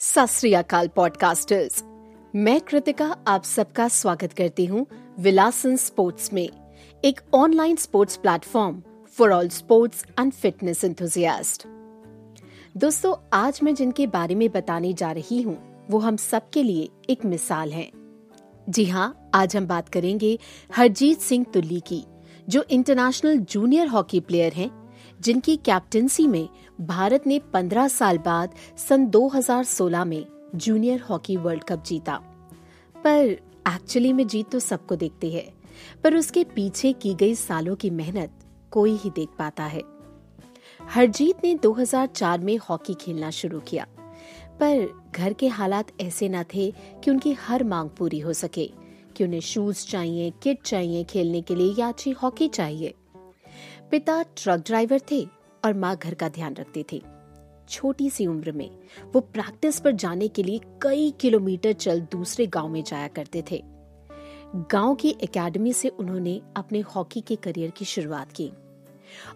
सत पॉडकास्टर्स। मैं कृतिका, आप सबका स्वागत करती हूँ विलासन स्पोर्ट्स में, एक online sports platform for all sports and fitness enthusiast दोस्तों, आज मैं जिनके बारे में बताने जा रही हूँ, वो हम सबके लिए एक मिसाल है। जी हाँ आज हम बात करेंगे हरजीत सिंह तुल्ली की, जो इंटरनेशनल जूनियर हॉकी प्लेयर हैं जिनकी कैप्टनसी में भारत ने 15 साल बाद सन 2016 में जूनियर हॉकी वर्ल्ड कप जीता। पर एक्चुअली में जीत तो सबको देखती है, पर उसके पीछे की गई सालों की मेहनत कोई ही देख पाता है। हरजीत ने 2004 में हॉकी खेलना शुरू किया, पर घर के हालात ऐसे न थे कि उनकी हर मांग पूरी हो सके, कि उन्हें शूज़ चाहिए किट चाहिए खेलने के लिए या अच्छी हॉकी चाहिए। पिता ट्रक ड्राइवर थे और माँ घर का ध्यान रखती थी। छोटी सी उम्र में वो प्रैक्टिस पर जाने के लिए कई किलोमीटर चल दूसरे गाँव में जाया करते थे। गाँव की एकेडमी से उन्होंने अपने हॉकी के करियर की शुरुआत की।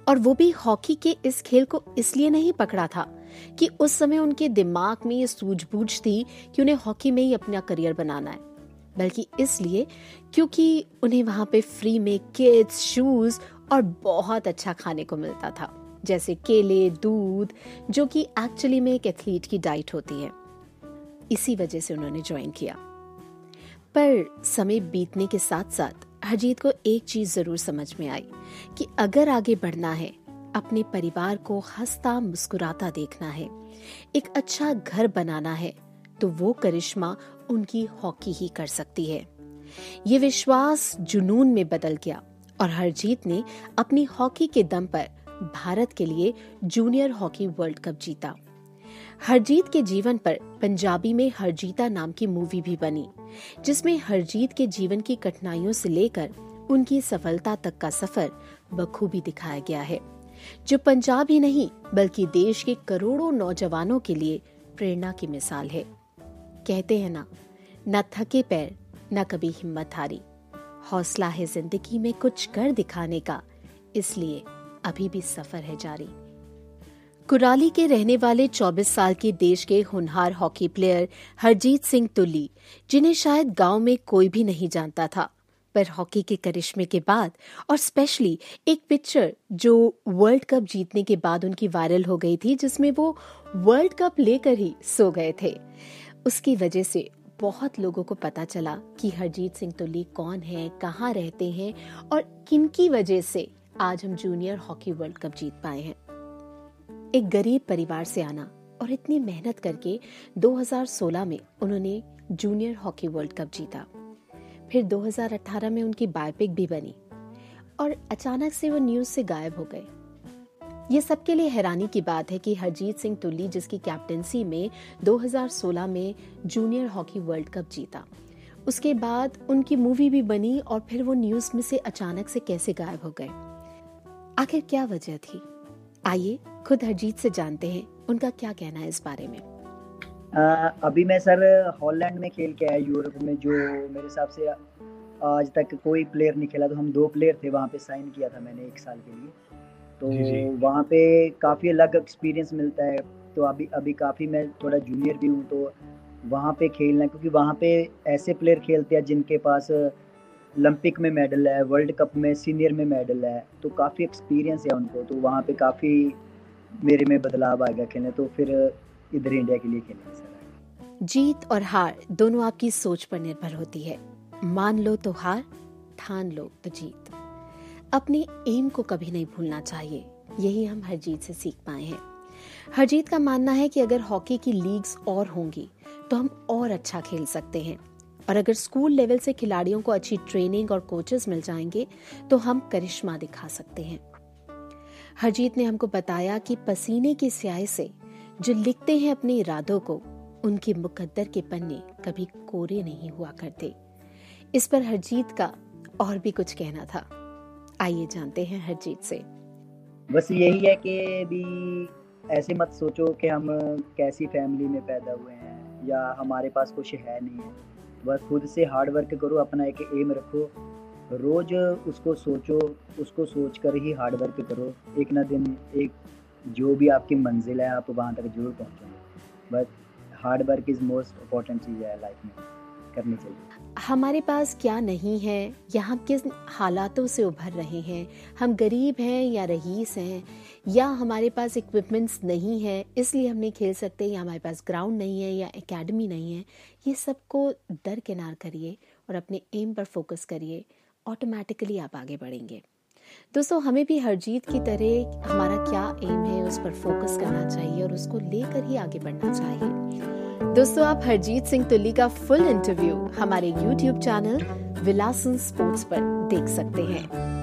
और वो भी हॉकी के इस खेल को इसलिए नहीं पकड़ा था कि उस समय उनके दिमाग में ये सूझबूझ थी कि उन्हें हॉकी में ही अपना करियर बनाना है। बल्कि इसलिए क्योंकि उन्हें वहाँ पे फ्री में किड्स शूज़ और बहुत अच्छा खाने को मिलता था। जैसे केले, दूध, जो कि एक्चुअली में एक एथलीट की डाइट होती है। इसी वजह से उन्होंने ज्वाइन किया। पर समय बीतने के साथ साथ हरजीत को एक चीज़ ज़रूर समझ में आई कि अगर आगे बढ़ना है, अपने परिवार को हंसता मुस्कुराता देखना है, एक अच्छा घर बनाना है तो वो करिश्मा उनकी हॉकी ही कर सकती है। ये विश्वास जुनून में बदल गया और हरजीत ने अपनी हॉकी के दम पर भारत के लिए जूनियर हॉकी वर्ल्ड कप जीता। हरजीत के जीवन पर पंजाबी में हरजीता नाम की मूवी भी बनी, जिसमें हरजीत के जीवन की कठिनाइयों से लेकर उनकी सफलता तक का सफ़र बखूबी दिखाया गया है, जो पंजाब ही नहीं, बल्कि देश के करोड़ों नौजवानों के लिए प्रेरणा की मिसाल है। कहते हैं ना, न थके पैर, न कभी हिम्मत हारी। हौसला है ज़िंदगी में कुछ कर दिखाने का, इसलिए अभी भी सफ़र है जारी। कुराली के रहने वाले 24 साल के देश के हुनहार हॉकी प्लेयर हरजीत सिंह तुल्ली, जिन्हें शायद गाँव में कोई भी नहीं जानता था, पर हॉकी के करिश्मे के बाद और स्पेशली एक पिक्चर जो वर्ल्ड कप जीतने के बाद उनकी वायरल हो गई थी, जिसमें वो वर्ल्ड कप लेकर ही सो गए थे। उसकी वजह से बहुत लोगों को पता चला कि हरजीत सिंह तुल्ली कौन है, कहाँ रहते हैं और किनकी वजह से आज हम जूनियर हॉकी वर्ल्ड कप जीत पाए हैं। एक गरीब परिवार से आना और इतनी मेहनत करके 2016 में उन्होंने जूनियर हॉकी वर्ल्ड कप जीता। फिर 2018 में उनकी बायोपिक भी बनी और अचानक से वो न्यूज़ से गायब हो गए। ये सबके लिए हैरानी की बात है कि हरजीत सिंह तुल्ली जिसकी कैप्टनसी में 2016 में जूनियर हॉकी वर्ल्ड कप जीता। उसके बाद उनकी मूवी भी बनी और फिर वो न्यूज़ में से अचानक से कैसे गायब हो गए। आखिर क्या वजह थी? आइए खुद हरजीत से जानते हैं उनका क्या कहना है इस बारे में। आ, अभी मैं सर हॉलैंड में खेल के आया यूरोप में जो मेरे हिसाब से आज तक कोई प्लेयर नहीं खेला तो हम दो प्लेयर थे वहाँ पे साइन किया था मैंने एक साल के लिए। तो वहाँ पे काफ़ी अलग एक्सपीरियंस मिलता है। तो अभी अभी काफ़ी मैं थोड़ा जूनियर भी हूँ तो वहाँ पे खेलना क्योंकि वहाँ पे ऐसे प्लेयर खेलते हैं जिनके पास ओलंपिक में मेडल है वर्ल्ड कप में सीनियर में मेडल है तो काफ़ी एक्सपीरियंस है उनको तो वहाँ पे काफ़ी मेरे में बदलाव आएगा खेलने तो फिर इधर इंडिया के लिए खेलने सर। जीत और हार दोनों आपकी सोच पर निर्भर होती है। मान लो तो हार ठान लो तो जीत। अपने एम को कभी नहीं भूलना चाहिए। यही हम हरजीत से सीख पाए हैं। हरजीत का मानना है कि अगर हॉकी की लीग्स और होंगी तो हम और अच्छा खेल सकते हैं। और अगर स्कूल लेवल से खिलाड़ियों को अच्छी ट्रेनिंग और कोचेस मिल जाएँगे तो हम करिश्मा दिखा सकते हैं। हरजीत ने हमको बताया कि पसीने की स्याही से जो लिखते हैं अपने इरादों को, उनके मुकद्दर के पन्ने कभी कोरे नहीं हुआ करते। इस पर हरजीत का और भी कुछ कहना था। आइए जानते हैं हरजीत से। बस यही है कि भी ऐसे मत सोचो कि हम कैसी फैमिली में पैदा हुए हैं या हमारे पास कुछ है नहीं है। बस खुद से हार्ड वर्क करो, अपना एक एम रखो। रोज उसको सोचो, उसको सोच कर ही हार्ड वर्क करो। एक ना दिन, एक जो भी आपकी मंजिल है, आप वहाँ तक ज़रूर पहुँचोगे बस hard work is most important चीज़ है लाइफ में। करनी चाहिए। हमारे पास क्या नहीं है? या हम किस हालातों से उभर रहे हैं? हम गरीब हैं या रईस हैं? या हमारे पास इक्विपमेंट्स नहीं है, इसलिए हम नहीं खेल सकते या हमारे पास ग्राउंड नहीं है, या एकेडमी नहीं है? ये सबको दरकिनार करिए और अपने एम पर फोकस करिए। ऑटोमेटिकली आप आगे बढ़ेंगे। दोस्तों, हमें भी हर जीत की तरह हमारा क्या एम है, उस पर फोकस करना चाहिए और उसको लेकर ही आगे बढ़ना चाहिए। दोस्तों, आप हरजीत सिंह तुल्ली का फुल इंटरव्यू हमारे यूट्यूब चैनल विलासन स्पोर्ट्स पर देख सकते हैं।